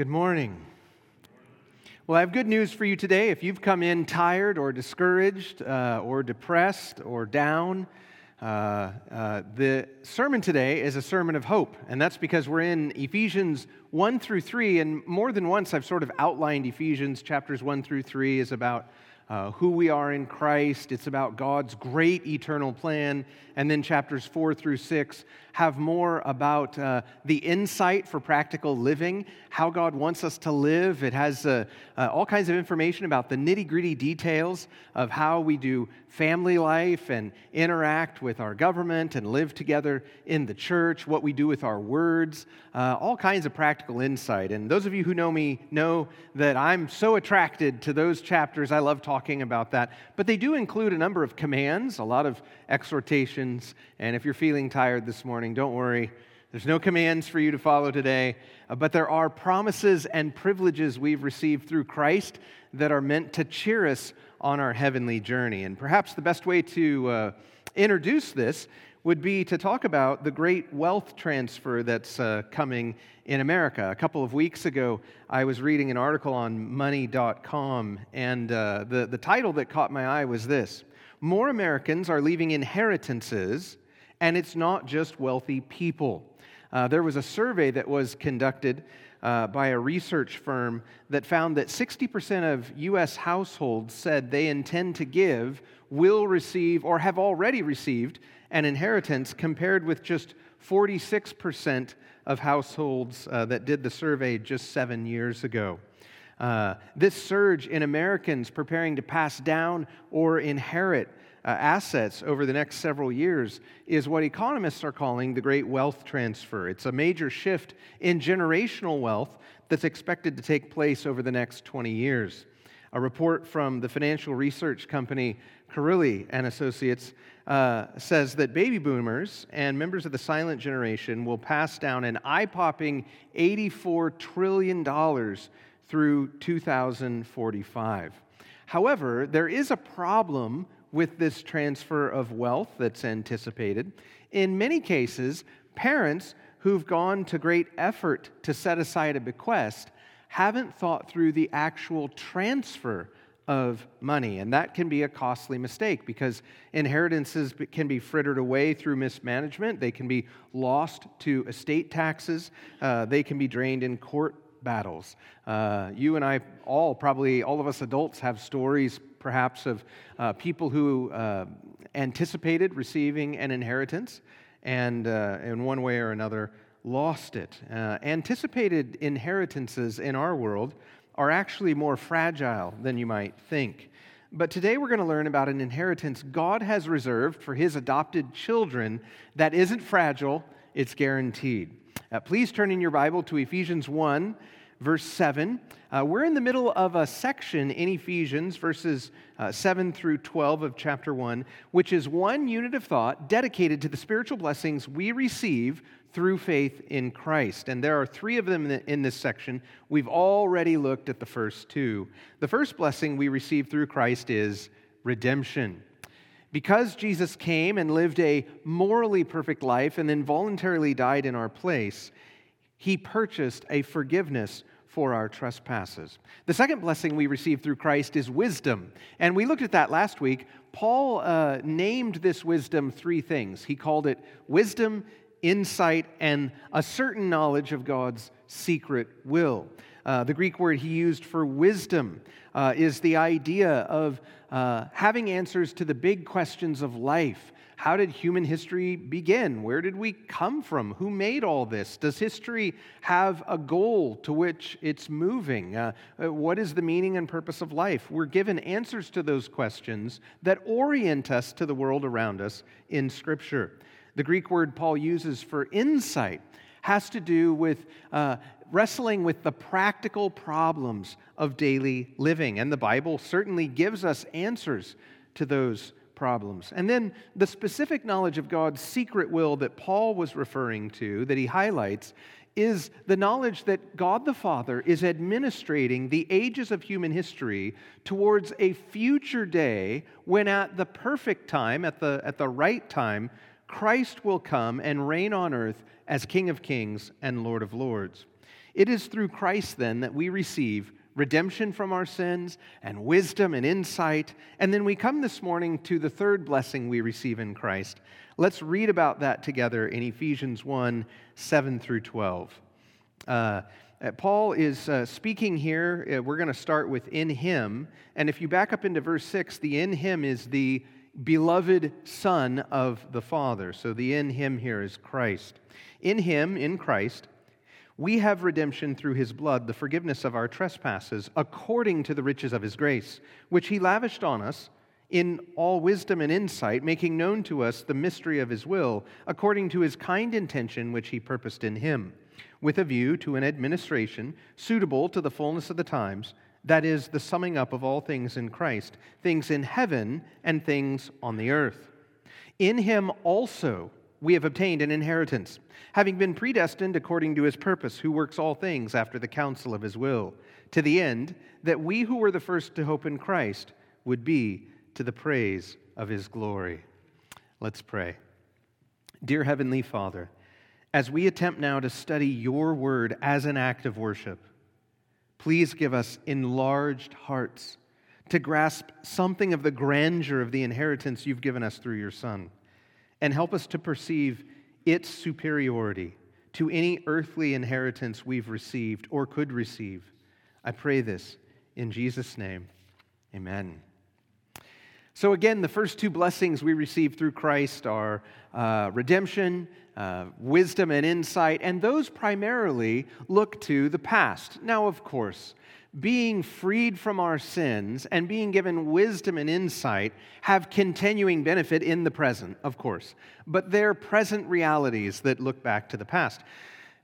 Good morning. Well, I have good news for you today. If you've come in tired or discouraged uh, or depressed or down, uh, uh, the sermon today is a sermon of hope. And that's because we're in Ephesians 1 through 3. And more than once, I've sort of outlined Ephesians chapters 1 through 3 is about uh, who we are in Christ. It's about God's great eternal plan. And then chapters four through six have more about uh, the insight for practical living, how God wants us to live. It has uh, uh all kinds of information about the nitty gritty details of how we do family life and interact with our government and live together in the church, what we do with our words, uh, all kinds of practical insight. And those of you who know me know that I'm so attracted to those chapters. I love talking about that. But they do include a number of commands, a lot of exhortations. And if you're feeling tired this morning, don't worry. There's no commands for you to follow today, uh, but there are promises and privileges we've received through Christ that are meant to cheer us on our heavenly journey. And perhaps the best way to uh, introduce this would be to talk about the great wealth transfer that's uh, coming in America. A couple of weeks ago, I was reading an article on money.com, and uh, the, the title that caught my eye was this More Americans are leaving inheritances, and it's not just wealthy people. Uh, there was a survey that was conducted uh, by a research firm that found that 60% of U.S. households said they intend to give, will receive, or have already received an inheritance, compared with just 46% of households uh, that did the survey just seven years ago. Uh, this surge in Americans preparing to pass down or inherit uh, assets over the next several years is what economists are calling the great wealth transfer. It's a major shift in generational wealth that's expected to take place over the next 20 years. A report from the financial research company Cerulli and Associates uh, says that baby boomers and members of the silent generation will pass down an eye-popping $84 trillion through 2045. However, there is a problem with this transfer of wealth that's anticipated. In many cases, parents who've gone to great effort to set aside a bequest haven't thought through the actual transfer of money. And that can be a costly mistake because inheritances can be frittered away through mismanagement. They can be lost to estate taxes. Uh, they can be drained in court battles. Uh, you and I all, probably all of us adults, have stories perhaps of uh, people who uh, anticipated receiving an inheritance and, uh, in one way or another, lost it. Uh, anticipated inheritances in our world are actually more fragile than you might think. But today we're going to learn about an inheritance God has reserved for his adopted children that isn't fragile, it's guaranteed. Uh, please turn in your Bible to Ephesians 1, verse 7. Uh, we're in the middle of a section in Ephesians, verses uh, 7 through 12 of chapter 1, which is one unit of thought dedicated to the spiritual blessings we receive through faith in Christ. And there are three of them in this section. We've already looked at the first two. The first blessing we receive through Christ is redemption. Because Jesus came and lived a morally perfect life and then voluntarily died in our place, he purchased a forgiveness for our trespasses. The second blessing we receive through Christ is wisdom. And we looked at that last week. Paul uh, named this wisdom three things. He called it wisdom, insight, and a certain knowledge of God's secret will. Uh, the Greek word he used for wisdom uh, is the idea of uh, having answers to the big questions of life how did human history begin? Where did we come from? Who made all this? Does history have a goal to which it's moving? Uh, uh, what is the meaning and purpose of life? We're given answers to those questions that orient us to the world around us in Scripture. The Greek word Paul uses for insight has to do with uh, wrestling with the practical problems of daily living. And the Bible certainly gives us answers to those problems. And then the specific knowledge of God's secret will that Paul was referring to, that he highlights, is the knowledge that God the Father is administrating the ages of human history towards a future day when, at the perfect time, at the, at the right time, Christ will come and reign on earth as King of Kings and Lord of Lords. It is through Christ, then, that we receive redemption from our sins and wisdom and insight. And then we come this morning to the third blessing we receive in Christ. Let's read about that together in Ephesians 1 7 through 12. Uh, uh Paul is uh, speaking here. Uh, we're going to start with in him. And if you back up into verse 6, the in him is the beloved Son of the Father. So the in him here is Christ. In him, in Christ, we have redemption through his blood, the forgiveness of our trespasses, according to the riches of his grace, which he lavished on us in all wisdom and insight, making known to us the mystery of his will, according to his kind intention which he purposed in him, with a view to an administration suitable to the fullness of the times, that is, the summing up of all things in Christ, things in heaven and things on the earth. In him also, we have obtained an inheritance, having been predestined according to his purpose, who works all things after the counsel of his will, to the end that we who were the first to hope in Christ would be to the praise of his glory. Let's pray. Dear Heavenly Father, as we attempt now to study your word as an act of worship, please give us enlarged hearts to grasp something of the grandeur of the inheritance you've given us through your Son and help us to perceive its superiority to any earthly inheritance we've received or could receive. I pray this in Jesus' name. Amen. So, again, the first two blessings we receive through Christ are uh, redemption, uh, wisdom, and insight, and those primarily look to the past. Now, of course, being freed from our sins and being given wisdom and insight have continuing benefit in the present, of course, but they're present realities that look back to the past.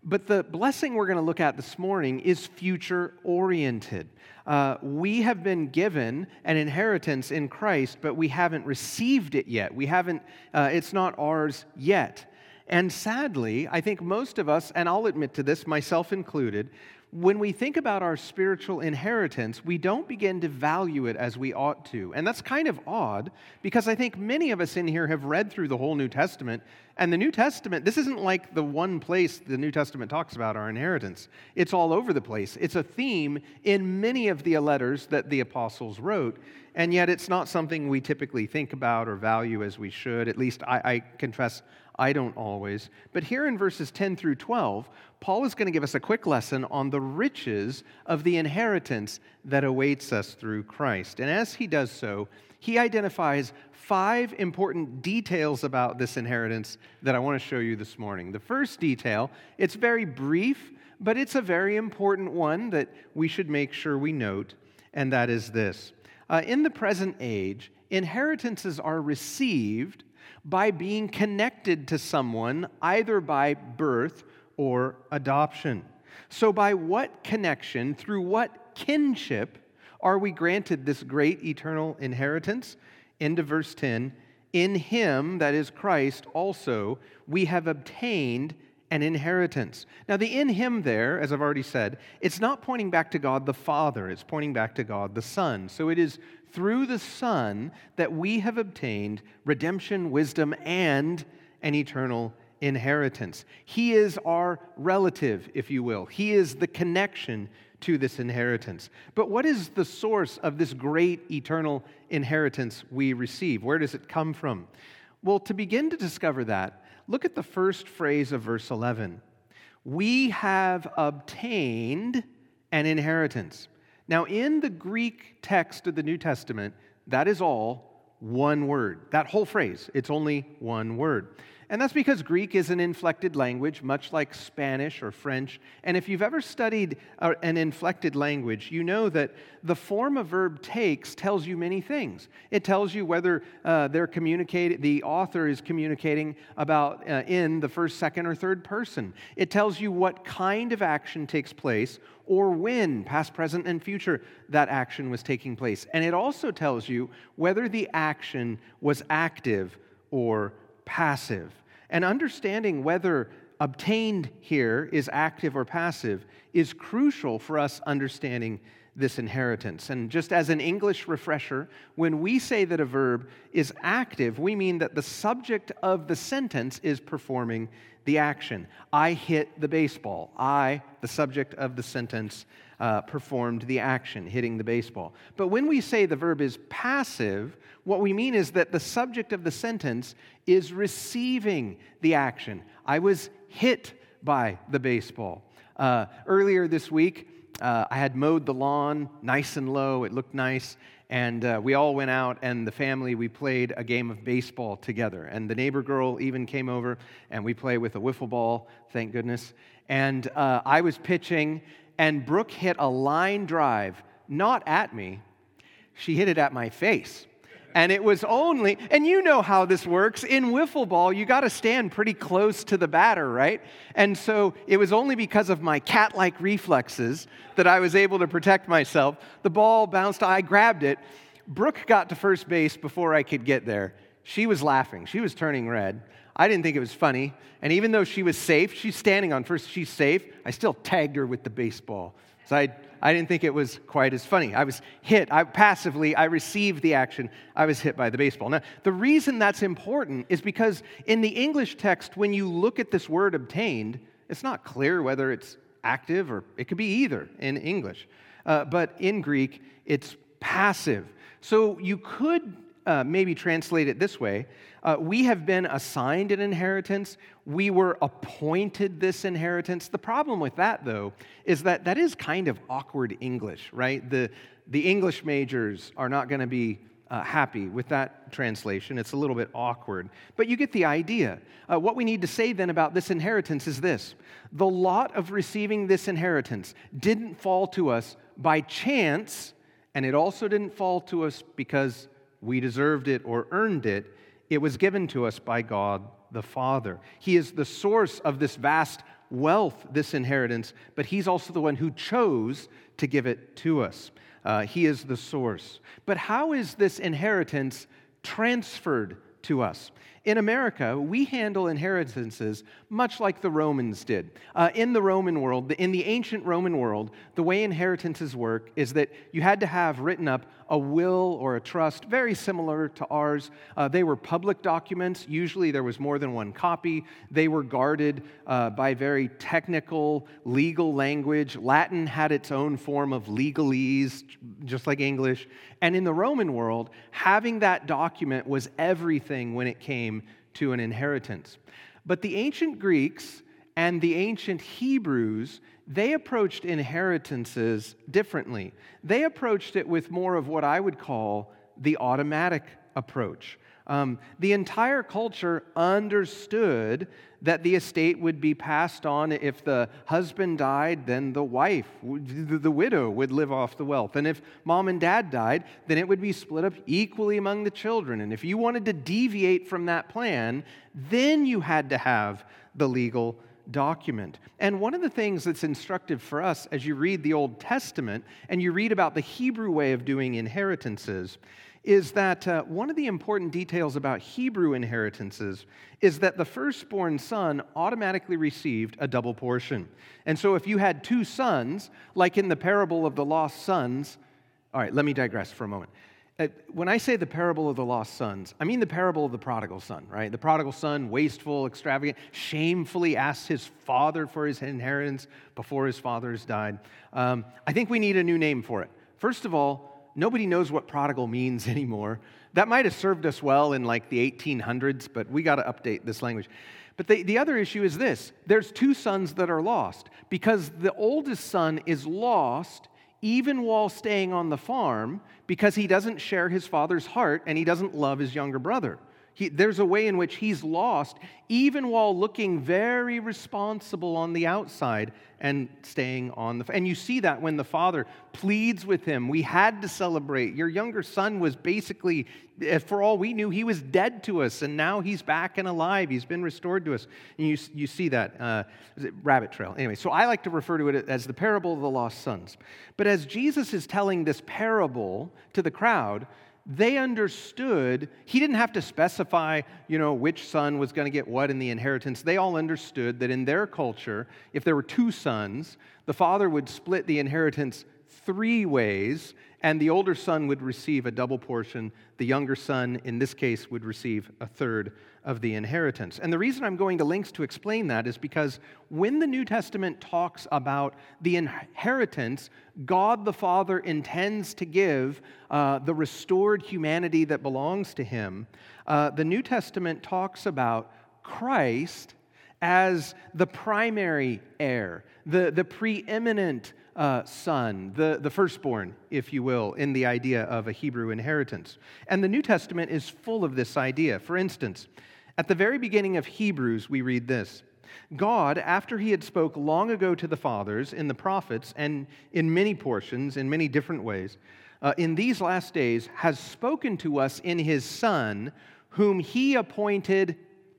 But the blessing we're going to look at this morning is future oriented. Uh, we have been given an inheritance in Christ, but we haven't received it yet. We haven't, uh, it's not ours yet. And sadly, I think most of us, and I'll admit to this, myself included, when we think about our spiritual inheritance, we don't begin to value it as we ought to. And that's kind of odd because I think many of us in here have read through the whole New Testament. And the New Testament, this isn't like the one place the New Testament talks about our inheritance, it's all over the place. It's a theme in many of the letters that the apostles wrote. And yet, it's not something we typically think about or value as we should. At least I, I confess I don't always. But here in verses 10 through 12, Paul is going to give us a quick lesson on the riches of the inheritance that awaits us through Christ. And as he does so, he identifies five important details about this inheritance that I want to show you this morning. The first detail, it's very brief, but it's a very important one that we should make sure we note, and that is this. Uh, in the present age, inheritances are received by being connected to someone, either by birth or adoption. So, by what connection, through what kinship, are we granted this great eternal inheritance? Into verse 10 In him, that is Christ, also, we have obtained an inheritance. Now, the in him there, as I've already said, it's not pointing back to God the Father, it's pointing back to God the Son. So it is through the Son that we have obtained redemption, wisdom, and an eternal inheritance. He is our relative, if you will. He is the connection to this inheritance. But what is the source of this great eternal inheritance we receive? Where does it come from? Well, to begin to discover that, look at the first phrase of verse 11. We have obtained an inheritance. Now, in the Greek text of the New Testament, that is all one word. That whole phrase, it's only one word. And that's because Greek is an inflected language, much like Spanish or French. And if you've ever studied uh, an inflected language, you know that the form a verb takes tells you many things. It tells you whether uh, they're communicating, the author is communicating about uh, in the first, second, or third person. It tells you what kind of action takes place or when, past, present, and future, that action was taking place. And it also tells you whether the action was active or passive. And understanding whether obtained here is active or passive is crucial for us understanding this inheritance. And just as an English refresher, when we say that a verb is active, we mean that the subject of the sentence is performing the action. I hit the baseball. I, the subject of the sentence, uh, performed the action, hitting the baseball. But when we say the verb is passive, what we mean is that the subject of the sentence is receiving the action. I was hit by the baseball. Uh, earlier this week, uh, I had mowed the lawn nice and low. It looked nice. And uh, we all went out, and the family, we played a game of baseball together. And the neighbor girl even came over, and we play with a wiffle ball, thank goodness. And uh, I was pitching, and Brooke hit a line drive, not at me, she hit it at my face. And it was only, and you know how this works. In wiffle ball, you got to stand pretty close to the batter, right? And so it was only because of my cat like reflexes that I was able to protect myself. The ball bounced, I grabbed it. Brooke got to first base before I could get there. She was laughing, she was turning red. I didn't think it was funny. And even though she was safe, she's standing on first, she's safe, I still tagged her with the baseball. So I I didn't think it was quite as funny. I was hit. I passively, I received the action. I was hit by the baseball. Now, the reason that's important is because in the English text, when you look at this word obtained, it's not clear whether it's active or it could be either in English. Uh, but in Greek, it's passive. So you could uh, maybe translate it this way uh, We have been assigned an inheritance, we were appointed this inheritance. The problem with that, though, is that that is kind of awkward English, right? The, the English majors are not going to be uh, happy with that translation. It's a little bit awkward. But you get the idea. Uh, what we need to say then about this inheritance is this the lot of receiving this inheritance didn't fall to us by chance, and it also didn't fall to us because we deserved it or earned it. It was given to us by God the Father. He is the source of this vast wealth, this inheritance, but He's also the one who chose to give it to us. Uh, he is the source. But how is this inheritance transferred to us? In America, we handle inheritances much like the Romans did. Uh, in the Roman world, in the ancient Roman world, the way inheritances work is that you had to have written up a will or a trust, very similar to ours. Uh, they were public documents. Usually there was more than one copy. They were guarded uh, by very technical legal language. Latin had its own form of legalese, just like English. And in the Roman world, having that document was everything when it came to an inheritance. But the ancient Greeks and the ancient Hebrews, they approached inheritances differently. They approached it with more of what I would call the automatic approach. Um, the entire culture understood that the estate would be passed on. If the husband died, then the wife, the widow, would live off the wealth. And if mom and dad died, then it would be split up equally among the children. And if you wanted to deviate from that plan, then you had to have the legal document. And one of the things that's instructive for us as you read the Old Testament and you read about the Hebrew way of doing inheritances is that uh, one of the important details about Hebrew inheritances is that the firstborn son automatically received a double portion. And so if you had two sons, like in the parable of the lost sons, all right, let me digress for a moment. Uh, when I say the parable of the lost sons, I mean the parable of the prodigal son, right? The prodigal son, wasteful, extravagant, shamefully asked his father for his inheritance before his fathers died. Um, I think we need a new name for it. First of all, nobody knows what prodigal means anymore. That might have served us well in like the 1800s, but we got to update this language. But the, the other issue is this there's two sons that are lost because the oldest son is lost even while staying on the farm because he doesn't share his father's heart and he doesn't love his younger brother. He, there's a way in which he's lost, even while looking very responsible on the outside and staying on the. And you see that when the father pleads with him, we had to celebrate. Your younger son was basically, eh, for all we knew, he was dead to us, and now he's back and alive. He's been restored to us. And you, you see that uh, rabbit trail. Anyway, so I like to refer to it as the parable of the lost sons. But as Jesus is telling this parable to the crowd, they understood, he didn't have to specify, you know, which son was going to get what in the inheritance. They all understood that in their culture, if there were two sons, the father would split the inheritance three ways, and the older son would receive a double portion. The younger son, in this case, would receive a third of the inheritance. And the reason I'm going to links to explain that is because when the New Testament talks about the inheritance God the Father intends to give uh, the restored humanity that belongs to him, uh, the New Testament talks about Christ as the primary heir, the, the preeminent uh, son, the, the firstborn, if you will, in the idea of a Hebrew inheritance. And the New Testament is full of this idea. For instance, at the very beginning of Hebrews, we read this. God, after he had spoke long ago to the fathers in the prophets and in many portions, in many different ways, uh, in these last days has spoken to us in his Son, whom he appointed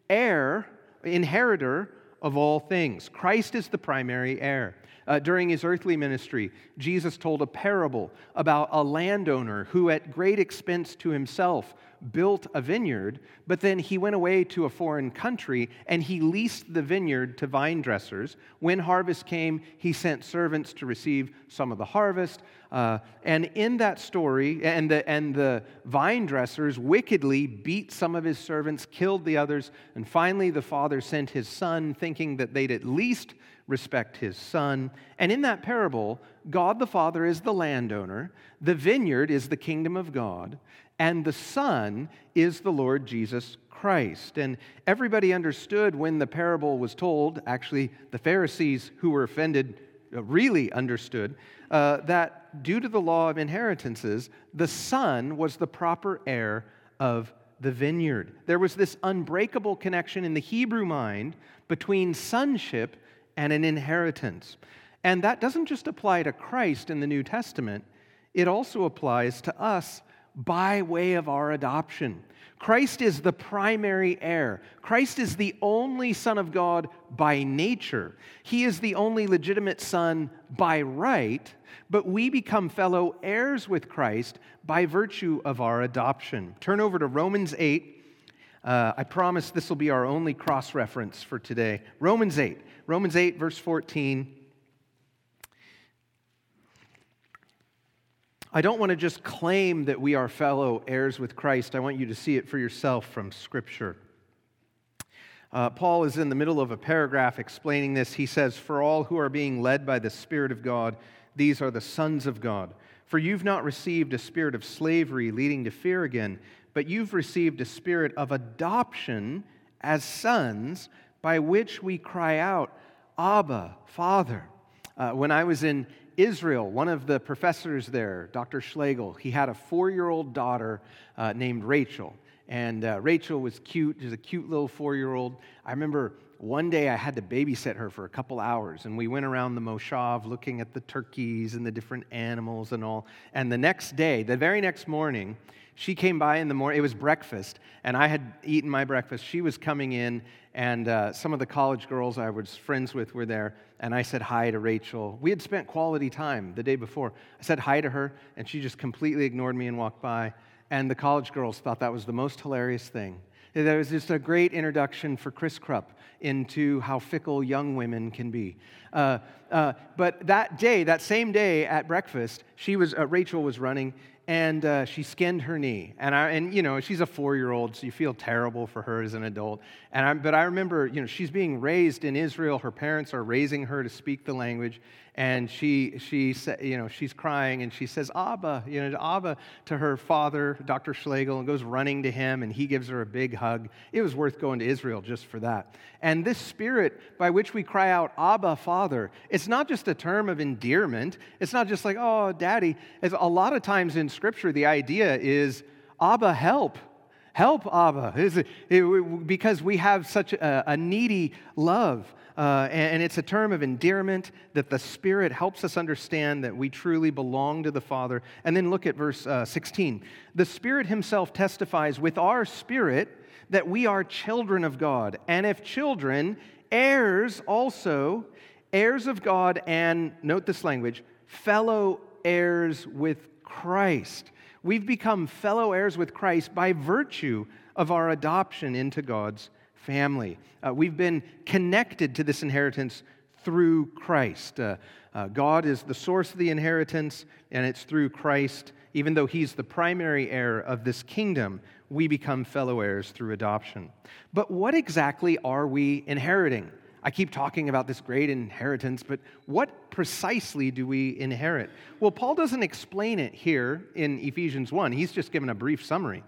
heir, inheritor of all things. Christ is the primary heir. Uh, during his earthly ministry, Jesus told a parable about a landowner who, at great expense to himself, built a vineyard, but then he went away to a foreign country and he leased the vineyard to vine dressers. When harvest came, he sent servants to receive some of the harvest. Uh, and in that story, and the, and the vine dressers wickedly beat some of his servants, killed the others, and finally the father sent his son, thinking that they'd at least respect his son. And in that parable, God the Father is the landowner, the vineyard is the kingdom of God, and the son is the Lord Jesus Christ. And everybody understood when the parable was told, actually, the Pharisees who were offended uh, really understood, uh, that due to the law of inheritances, the son was the proper heir of the vineyard. There was this unbreakable connection in the Hebrew mind between sonship and an inheritance. And that doesn't just apply to Christ in the New Testament, it also applies to us by way of our adoption. Christ is the primary heir. Christ is the only Son of God by nature. He is the only legitimate Son by right, but we become fellow heirs with Christ by virtue of our adoption. Turn over to Romans 8. Uh, I promise this will be our only cross reference for today. Romans 8. Romans 8, verse 14. I don't want to just claim that we are fellow heirs with Christ. I want you to see it for yourself from Scripture. Uh, Paul is in the middle of a paragraph explaining this. He says, For all who are being led by the Spirit of God, these are the sons of God. For you've not received a spirit of slavery leading to fear again, but you've received a spirit of adoption as sons by which we cry out, Abba, Father. Uh, when I was in Israel, one of the professors there, Dr. Schlegel, he had a four year old daughter uh, named Rachel. And uh, Rachel was cute. She was a cute little four year old. I remember one day I had to babysit her for a couple hours, and we went around the Moshav looking at the turkeys and the different animals and all. And the next day, the very next morning, she came by in the morning. It was breakfast, and I had eaten my breakfast. She was coming in, and uh, some of the college girls I was friends with were there. And I said hi to Rachel. We had spent quality time the day before. I said hi to her, and she just completely ignored me and walked by. And the college girls thought that was the most hilarious thing. That was just a great introduction for Chris Kropf into how fickle young women can be. Uh, uh, but that day, that same day at breakfast, she was, uh, Rachel was running, and uh, she skinned her knee. And, I, and, you know, she's a four-year-old, so you feel terrible for her as an adult. And I, but I remember, you know, she's being raised in Israel. Her parents are raising her to speak the language and she, she you know, she's crying and she says, Abba, you know, Abba to her father, Dr. Schlegel, and goes running to him and he gives her a big hug. It was worth going to Israel just for that. And this spirit by which we cry out, Abba, Father, it's not just a term of endearment. It's not just like, oh, daddy. It's a lot of times in Scripture, the idea is, Abba, help. Help, Abba, because we have such a, needy love. Uh, and, and it's a term of endearment that the Spirit helps us understand that we truly belong to the Father. And then look at verse uh, 16. The Spirit Himself testifies with our spirit that we are children of God. And if children, heirs also, heirs of God, and note this language, fellow heirs with Christ. We've become fellow heirs with Christ by virtue of our adoption into God's family. Uh, we've been connected to this inheritance through Christ. Uh, uh, God is the source of the inheritance, and it's through Christ. Even though He's the primary heir of this kingdom, we become fellow heirs through adoption. But what exactly are we inheriting? I keep talking about this great inheritance, but what precisely do we inherit? Well, Paul doesn't explain it here in Ephesians 1. He's just given a brief summary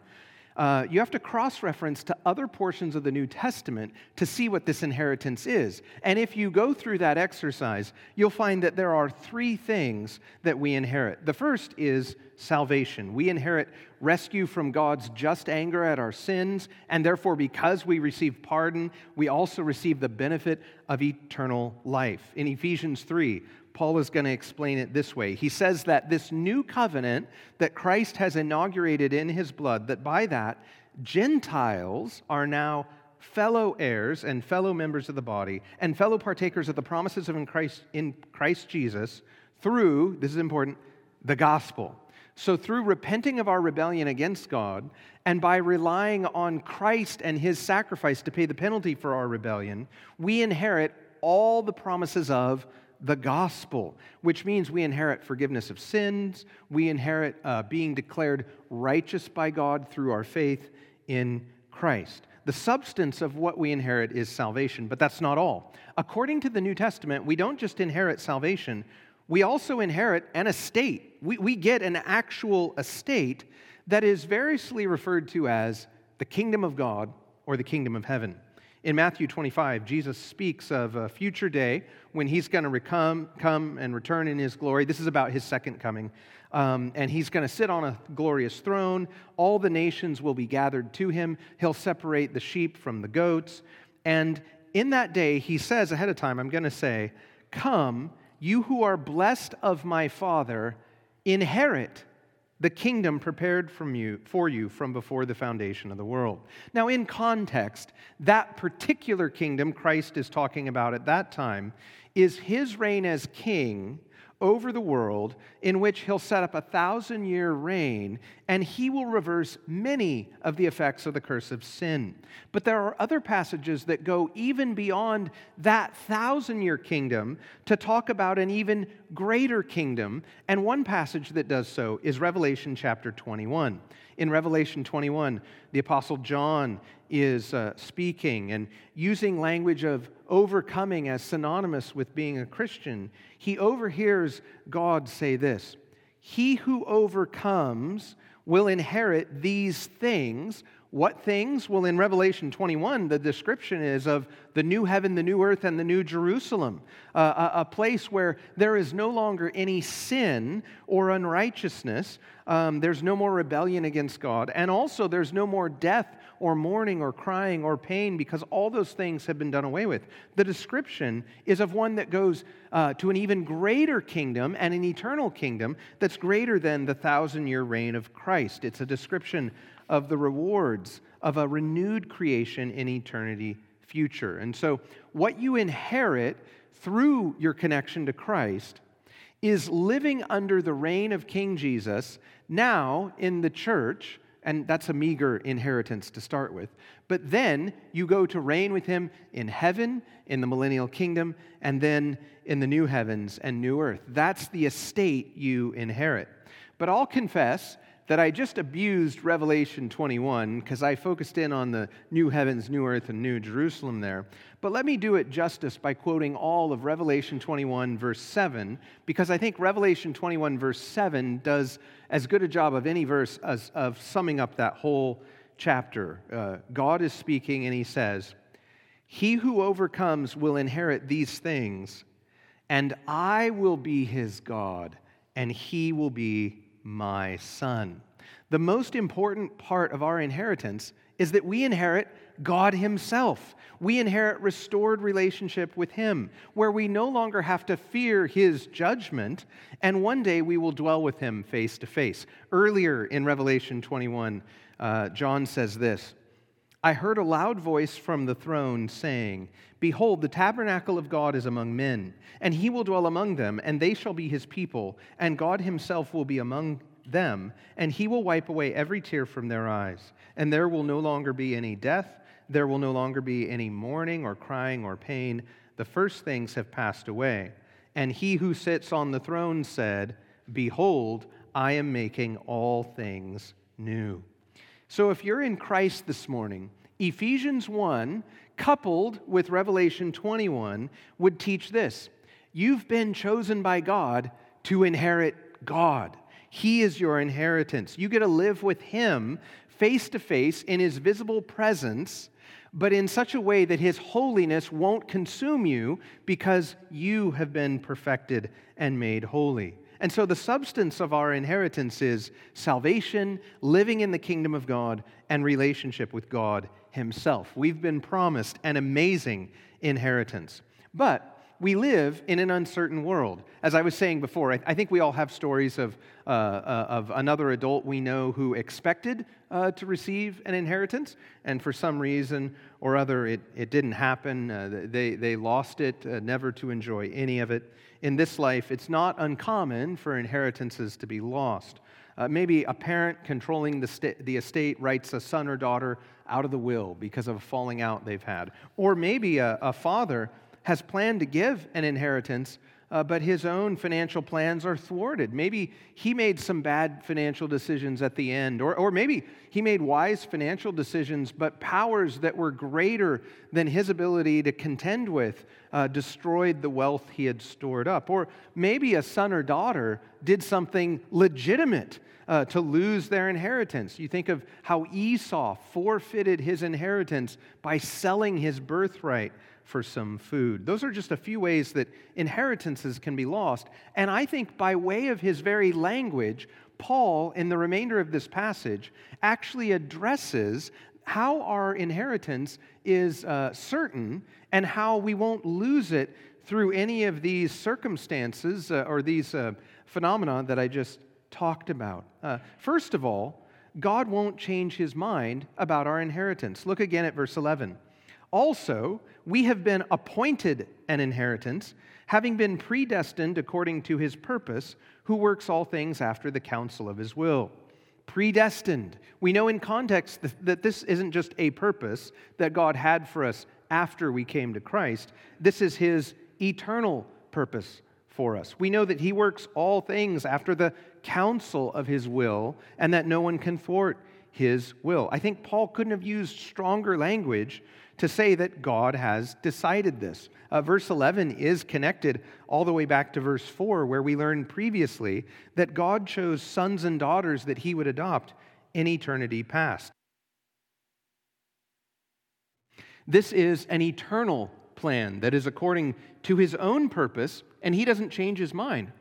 uh, you have to cross reference to other portions of the New Testament to see what this inheritance is. And if you go through that exercise, you'll find that there are three things that we inherit. The first is salvation. We inherit rescue from God's just anger at our sins, and therefore, because we receive pardon, we also receive the benefit of eternal life. In Ephesians 3, Paul is going to explain it this way. He says that this new covenant that Christ has inaugurated in his blood, that by that, Gentiles are now fellow heirs and fellow members of the body and fellow partakers of the promises of in Christ, in Christ Jesus through, this is important, the gospel. So, through repenting of our rebellion against God and by relying on Christ and his sacrifice to pay the penalty for our rebellion, we inherit all the promises of the gospel, which means we inherit forgiveness of sins, we inherit uh, being declared righteous by God through our faith in Christ. The substance of what we inherit is salvation, but that's not all. According to the New Testament, we don't just inherit salvation, we also inherit an estate. We, we get an actual estate that is variously referred to as the kingdom of God or the kingdom of heaven. In Matthew 25, Jesus speaks of a future day when he's going to come, come and return in his glory. This is about his second coming. Um, and he's going to sit on a glorious throne. All the nations will be gathered to him. He'll separate the sheep from the goats. And in that day, he says ahead of time, I'm going to say, Come, you who are blessed of my Father, inherit the kingdom prepared from you, for you from before the foundation of the world. Now, in context, that particular kingdom Christ is talking about at that time is his reign as king over the world, in which he'll set up a thousand year reign, and he will reverse many of the effects of the curse of sin. But there are other passages that go even beyond that thousand year kingdom to talk about an even greater kingdom. And one passage that does so is Revelation chapter 21. In Revelation 21, the Apostle John is uh, speaking and using language of overcoming as synonymous with being a Christian. He overhears God say this He who overcomes will inherit these things what things? Well, in Revelation 21, the description is of the new heaven, the new earth, and the new Jerusalem, uh, a, a, place where there is no longer any sin or unrighteousness. Um, there's no more rebellion against God. And also, there's no more death or mourning or crying or pain because all those things have been done away with. The description is of one that goes uh, to an even greater kingdom and an eternal kingdom that's greater than the thousand year reign of Christ. It's a description of the rewards of a renewed creation in eternity future. And so, what you inherit through your connection to Christ is living under the reign of King Jesus now in the church, and that's a meager inheritance to start with. But then you go to reign with him in heaven, in the millennial kingdom, and then in the new heavens and new earth. That's the estate you inherit. But I'll confess that I just abused Revelation 21 because I focused in on the new heavens, new earth, and new Jerusalem there. But let me do it justice by quoting all of Revelation 21, verse 7, because I think Revelation 21, verse 7 does as good a job of any verse as of summing up that whole chapter. Uh, God is speaking, and he says, He who overcomes will inherit these things, and I will be his God, and he will be my son. The most important part of our inheritance is that we inherit God Himself. We inherit restored relationship with Him, where we no longer have to fear His judgment, and one day we will dwell with Him face to face. Earlier in Revelation 21, uh, John says this I heard a loud voice from the throne saying, Behold, the tabernacle of God is among men, and he will dwell among them, and they shall be his people, and God himself will be among them, and he will wipe away every tear from their eyes. And there will no longer be any death, there will no longer be any mourning or crying or pain. The first things have passed away. And he who sits on the throne said, Behold, I am making all things new. So if you're in Christ this morning, Ephesians 1, coupled with Revelation 21, would teach this You've been chosen by God to inherit God. He is your inheritance. You get to live with Him face to face in His visible presence, but in such a way that His holiness won't consume you because you have been perfected and made holy. And so the substance of our inheritance is salvation, living in the kingdom of God, and relationship with God Himself. We've been promised an amazing inheritance. But we live in an uncertain world. As I was saying before, I, think we all have stories of, uh, uh, of another adult we know who expected uh, to receive an inheritance, and for some reason or other, it, it didn't happen. Uh, they, they lost it, uh, never to enjoy any of it. In this life, it's not uncommon for inheritances to be lost. Maybe a parent controlling the, sta- the estate writes a son or daughter out of the will because of a falling out they've had. Or maybe a, a father has planned to give an inheritance, uh, but his own financial plans are thwarted. Maybe he made some bad financial decisions at the end, or, or maybe he made wise financial decisions, but powers that were greater than his ability to contend with uh, destroyed the wealth he had stored up. Or maybe a son or daughter did something legitimate. Uh, to lose their inheritance. You think of how Esau forfeited his inheritance by selling his birthright for some food. Those are just a few ways that inheritances can be lost. And I think by way of his very language, Paul, in the remainder of this passage, actually addresses how our inheritance is uh, certain and how we won't lose it through any of these circumstances uh, or these uh, phenomena that I just talked about. Uh, first of all, God won't change his mind about our inheritance. Look again at verse 11. Also, we have been appointed an inheritance, having been predestined according to his purpose, who works all things after the counsel of his will. Predestined. We know in context that this isn't just a purpose that God had for us after we came to Christ, this is his eternal purpose for us. We know that he works all things after the counsel of his will, and that no one can thwart his will. I think Paul couldn't have used stronger language to say that God has decided this. Uh, verse 11 is connected all the way back to verse 4, where we learned previously that God chose sons and daughters that he would adopt in eternity past. This is an eternal plan that is according to his own purpose, and he doesn't change his mind.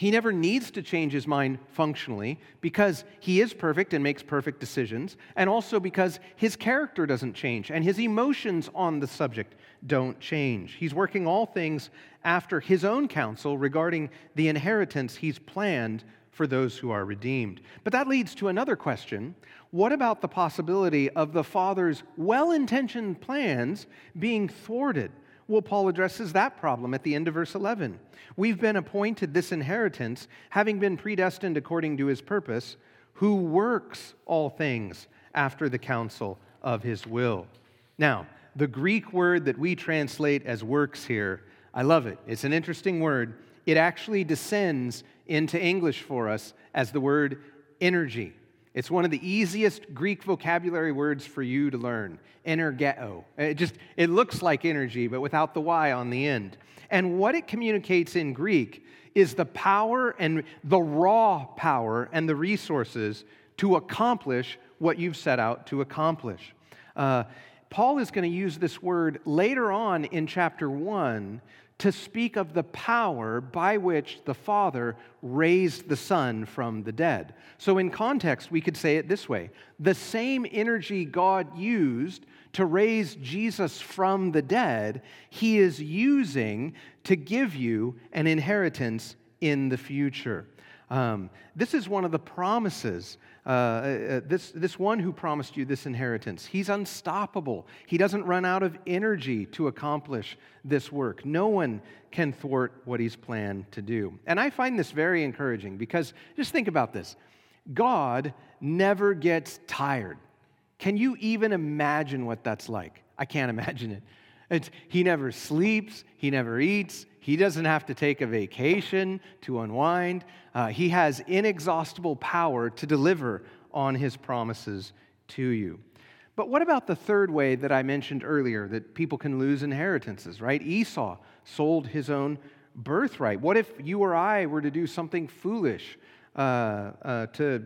He never needs to change his mind functionally because he is perfect and makes perfect decisions, and also because his character doesn't change and his emotions on the subject don't change. He's working all things after his own counsel regarding the inheritance he's planned for those who are redeemed. But that leads to another question what about the possibility of the Father's well intentioned plans being thwarted? Well, Paul addresses that problem at the end of verse 11. We've been appointed this inheritance, having been predestined according to his purpose, who works all things after the counsel of his will. Now, the Greek word that we translate as works here, I love it. It's an interesting word. It actually descends into English for us as the word energy. It's one of the easiest Greek vocabulary words for you to learn. Energeo. It just it looks like energy, but without the y on the end. And what it communicates in Greek is the power and the raw power and the resources to accomplish what you've set out to accomplish. Uh, Paul is going to use this word later on in chapter 1 to speak of the power by which the Father raised the Son from the dead. So, in context, we could say it this way the same energy God used to raise Jesus from the dead, He is using to give you an inheritance in the future. Um, this is one of the promises. Uh, uh, this, this one who promised you this inheritance, he's unstoppable. He doesn't run out of energy to accomplish this work. No one can thwart what he's planned to do. And I find this very encouraging because just think about this God never gets tired. Can you even imagine what that's like? I can't imagine it. It's, he never sleeps, he never eats, he doesn't have to take a vacation to unwind. Uh, he has inexhaustible power to deliver on his promises to you. But what about the third way that I mentioned earlier that people can lose inheritances, right? Esau sold his own birthright. What if you or I were to do something foolish uh, uh, to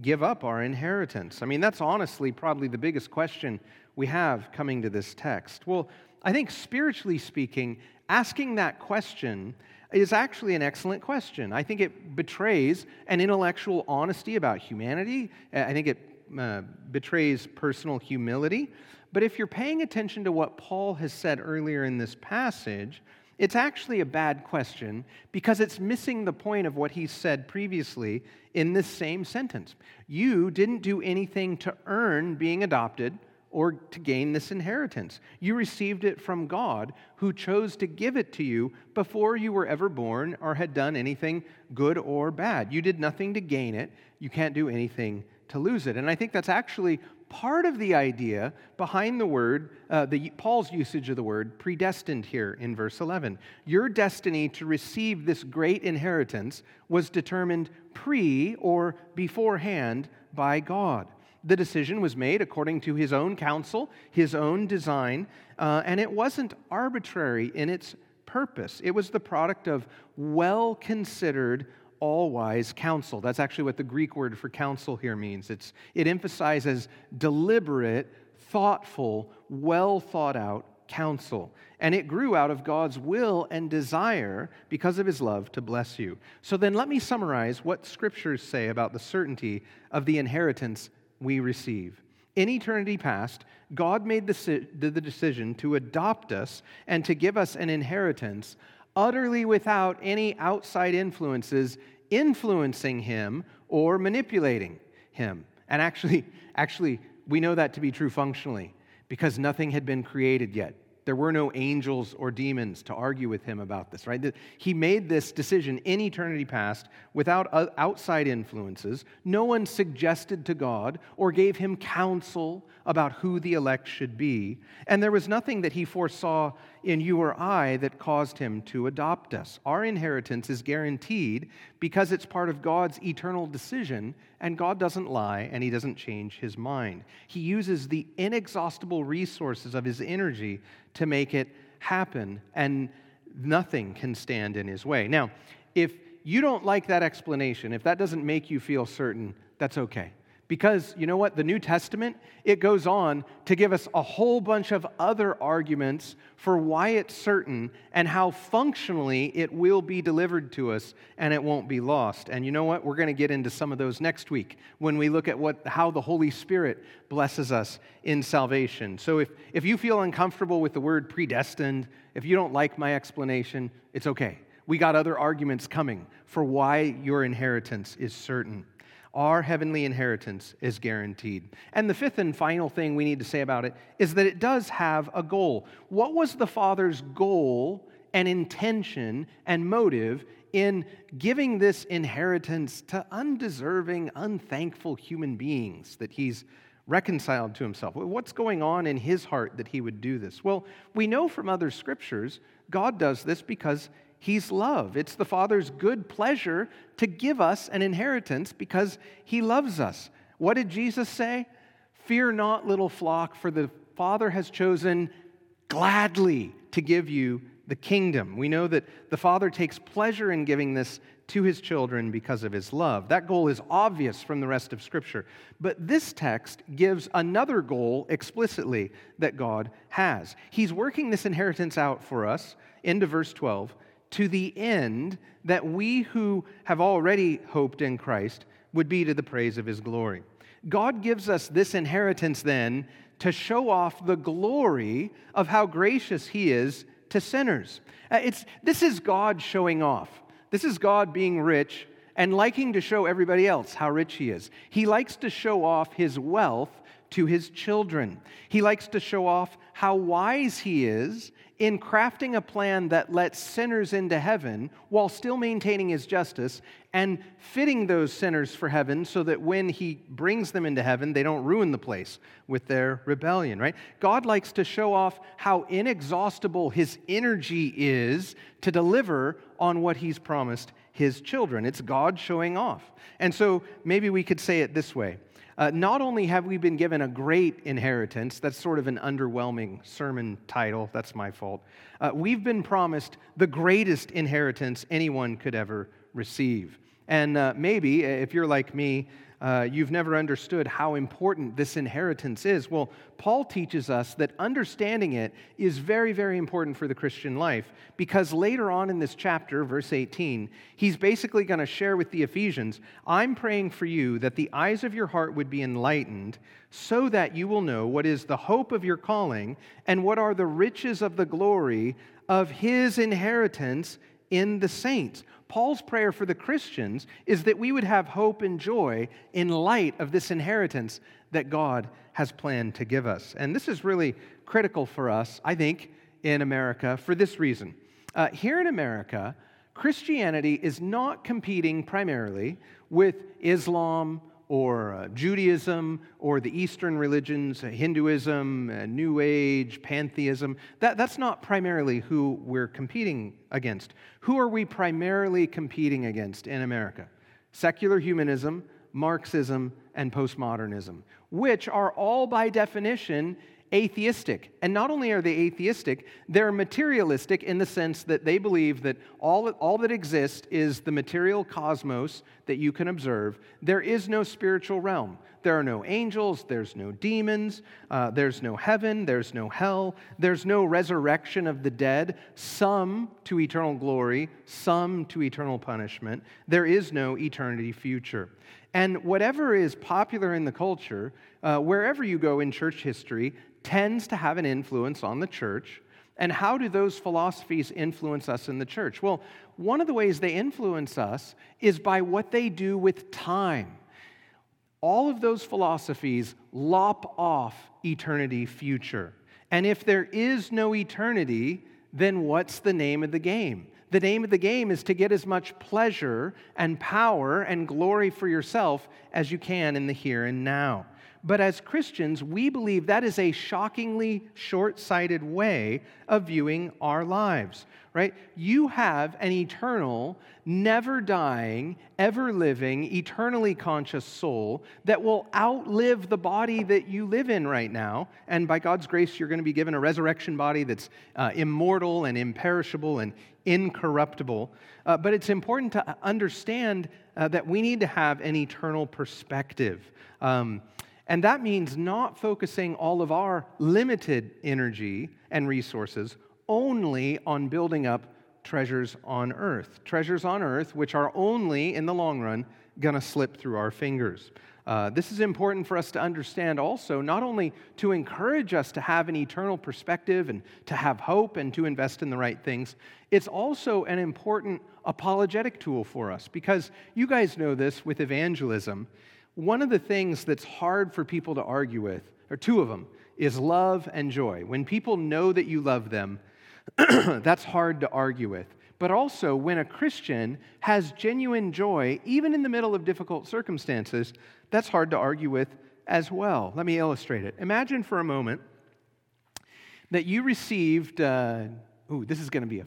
give up our inheritance? I mean, that's honestly probably the biggest question we have coming to this text. Well, I think spiritually speaking, asking that question is actually an excellent question. I think it betrays an intellectual honesty about humanity. I think it uh, betrays personal humility. But if you're paying attention to what Paul has said earlier in this passage, it's actually a bad question because it's missing the point of what he said previously in this same sentence. You didn't do anything to earn being adopted or to gain this inheritance. You received it from God, who chose to give it to you before you were ever born or had done anything good or bad. You did nothing to gain it, you can't do anything to lose it. And I think that's actually part of the idea behind the word, uh, the, Paul's usage of the word predestined here in verse 11. Your destiny to receive this great inheritance was determined pre or beforehand by God. The decision was made according to his own counsel, his own design, uh, and it wasn't arbitrary in its purpose. It was the product of well considered, all wise counsel. That's actually what the Greek word for counsel here means. It's, it emphasizes deliberate, thoughtful, well thought out counsel. And it grew out of God's will and desire because of his love to bless you. So then let me summarize what scriptures say about the certainty of the inheritance we receive. In eternity past, God made the the decision to adopt us and to give us an inheritance utterly without any outside influences influencing him or manipulating him. And actually, actually, we know that to be true functionally because nothing had been created yet. There were no angels or demons to argue with him about this, right? He made this decision in eternity past without uh, outside influences. No one suggested to God or gave him counsel about who the elect should be. And there was nothing that he foresaw in you or I that caused him to adopt us. Our inheritance is guaranteed because it's part of God's eternal decision, and God doesn't lie and he doesn't change his mind. He uses the inexhaustible resources of his energy to make it happen, and nothing can stand in his way. Now, if you don't like that explanation, if that doesn't make you feel certain, that's okay. Because you know what? The New Testament, it goes on to give us a whole bunch of other arguments for why it's certain and how functionally it will be delivered to us and it won't be lost. And you know what? We're going to get into some of those next week when we look at what, how the Holy Spirit blesses us in salvation. So if, if you feel uncomfortable with the word predestined, if you don't like my explanation, it's okay. We got other arguments coming for why your inheritance is certain our heavenly inheritance is guaranteed. And the fifth and final thing we need to say about it is that it does have a goal. What was the Father's goal and intention and motive in giving this inheritance to undeserving, unthankful human beings that He's reconciled to Himself? What's going on in His heart that He would do this? Well, we know from other scriptures God does this because He's love. It's the Father's good pleasure to give us an inheritance because He loves us. What did Jesus say? Fear not, little flock, for the Father has chosen gladly to give you the kingdom. We know that the Father takes pleasure in giving this to his children because of his love. That goal is obvious from the rest of Scripture. But this text gives another goal explicitly that God has. He's working this inheritance out for us into verse 12 to the end that we who have already hoped in Christ would be to the praise of his glory. God gives us this inheritance then to show off the glory of how gracious he is to sinners. Uh, it's, this is God showing off. This is God being rich and liking to show everybody else how rich he is. He likes to show off his wealth to his children. He likes to show off how wise he is in crafting a plan that lets sinners into heaven while still maintaining his justice and fitting those sinners for heaven so that when he brings them into heaven, they don't ruin the place with their rebellion, right? God likes to show off how inexhaustible his energy is to deliver on what he's promised his children. It's God showing off. And so maybe we could say it this way uh, not only have we been given a great inheritance, that's sort of an underwhelming sermon title, that's my fault. Uh, we've been promised the greatest inheritance anyone could ever receive. And uh, maybe, if you're like me, uh, you've never understood how important this inheritance is. Well, Paul teaches us that understanding it is very, very important for the Christian life because later on in this chapter, verse 18, he's basically going to share with the Ephesians I'm praying for you that the eyes of your heart would be enlightened so that you will know what is the hope of your calling and what are the riches of the glory of his inheritance in the saints. Paul's prayer for the Christians is that we would have hope and joy in light of this inheritance that God has planned to give us. And this is really critical for us, I think, in America for this reason. Uh, here in America, Christianity is not competing primarily with Islam or uh, Judaism or the Eastern religions, uh, Hinduism, uh, New Age, pantheism. That, that's not primarily who we're competing against. Who are we primarily competing against in America? Secular humanism, Marxism, and postmodernism, which are all by definition atheistic. And not only are they atheistic, they're materialistic in the sense that they believe that all, all that exists is the material cosmos that you can observe. There is no spiritual realm. There are no angels, there's no demons, uh, there's no heaven, there's no hell, there's no resurrection of the dead, some to eternal glory, some to eternal punishment. There is no eternity future. And whatever is popular in the culture, uh, wherever you go in church history, tends to have an influence on the church. And how do those philosophies influence us in the church? Well, one of the ways they influence us is by what they do with time. All of those philosophies lop off eternity future. And if there is no eternity, then what's the name of the game? The name of the game is to get as much pleasure and power and glory for yourself as you can in the here and now. But as Christians, we believe that is a shockingly short sighted way of viewing our lives, right? You have an eternal, never dying, ever living, eternally conscious soul that will outlive the body that you live in right now. And by God's grace, you're going to be given a resurrection body that's uh, immortal and imperishable and incorruptible. Uh, but it's important to understand uh, that we need to have an eternal perspective. Um, and that means not focusing all of our limited energy and resources only on building up treasures on earth. Treasures on earth, which are only, in the long run, going to slip through our fingers. Uh, this is important for us to understand also, not only to encourage us to have an eternal perspective and to have hope and to invest in the right things, it's also an important apologetic tool for us because you guys know this with evangelism. One of the things that's hard for people to argue with, or two of them, is love and joy. When people know that you love them, that's hard to argue with. But also, when a Christian has genuine joy, even in the middle of difficult circumstances, that's hard to argue with as well. Let me illustrate it. Imagine for a moment that you received, uh, ooh, this is going to be a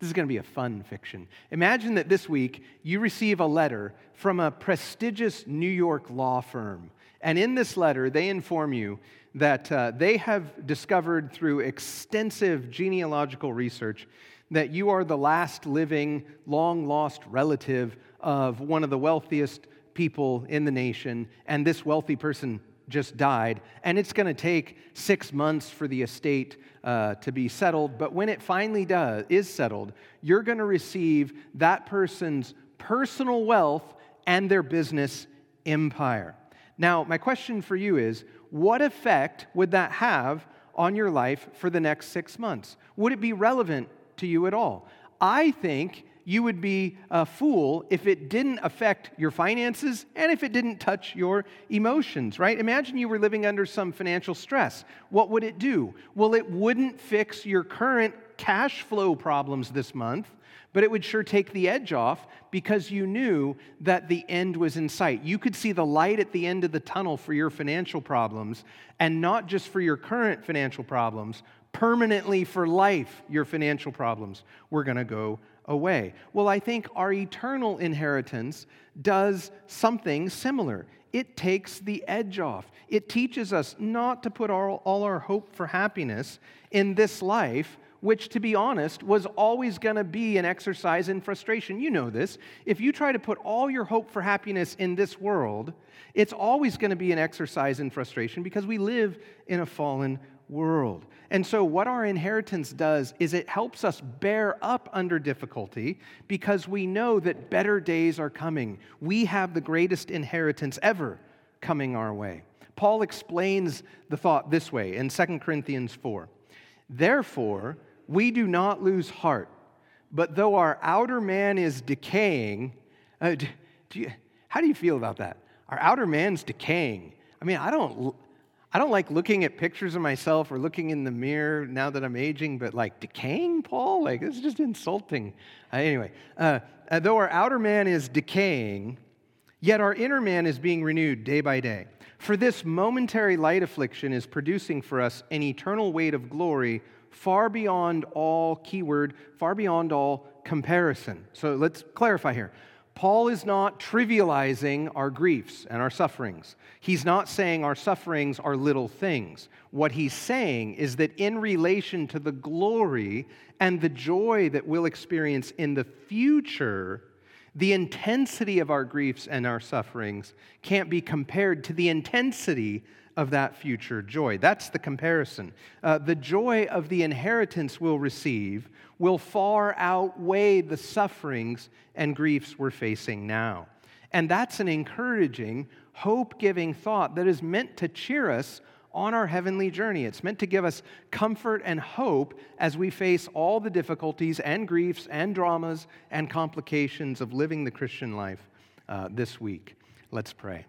this is going to be a fun fiction. Imagine that this week you receive a letter from a prestigious New York law firm. And in this letter, they inform you that uh, they have discovered through extensive genealogical research that you are the last living, long lost relative of one of the wealthiest people in the nation. And this wealthy person just died, and it's going to take six months for the estate uh, to be settled. But when it finally does, is settled, you're going to receive that person's personal wealth and their business empire. Now, my question for you is what effect would that have on your life for the next six months? Would it be relevant to you at all? I think you would be a fool if it didn't affect your finances and if it didn't touch your emotions, right? Imagine you were living under some financial stress. What would it do? Well, it wouldn't fix your current cash flow problems this month, but it would sure take the edge off because you knew that the end was in sight. You could see the light at the end of the tunnel for your financial problems, and not just for your current financial problems, permanently for life, your financial problems were going to go away. Well, I think our eternal inheritance does something similar. It takes the edge off. It teaches us not to put all, all our hope for happiness in this life, which, to be honest, was always going to be an exercise in frustration. You know this. If you try to put all your hope for happiness in this world, it's always going to be an exercise in frustration because we live in a fallen world. And so, what our inheritance does is it helps us bear up under difficulty because we know that better days are coming. We have the greatest inheritance ever coming our way. Paul explains the thought this way in 2 Corinthians 4. Therefore, we do not lose heart, but though our outer man is decaying, uh, do, you, how do you feel about that? Our outer man's decaying. I mean, I don't I don't like looking at pictures of myself or looking in the mirror now that I'm aging, but like decaying, Paul? Like, this is just insulting. Uh, anyway, uh, uh, though our outer man is decaying, yet our inner man is being renewed day by day. For this momentary light affliction is producing for us an eternal weight of glory far beyond all, keyword, far beyond all comparison. So let's clarify here. Paul is not trivializing our griefs and our sufferings. He's not saying our sufferings are little things. What he's saying is that in relation to the glory and the joy that we'll experience in the future, the intensity of our griefs and our sufferings can't be compared to the intensity of that future joy. That's the comparison. Uh, the joy of the inheritance we'll receive will far outweigh the sufferings and griefs we're facing now. And that's an encouraging, hope giving thought that is meant to cheer us on our heavenly journey. It's meant to give us comfort and hope as we face all the difficulties and griefs and dramas and complications of living the Christian life uh, this week. Let's pray.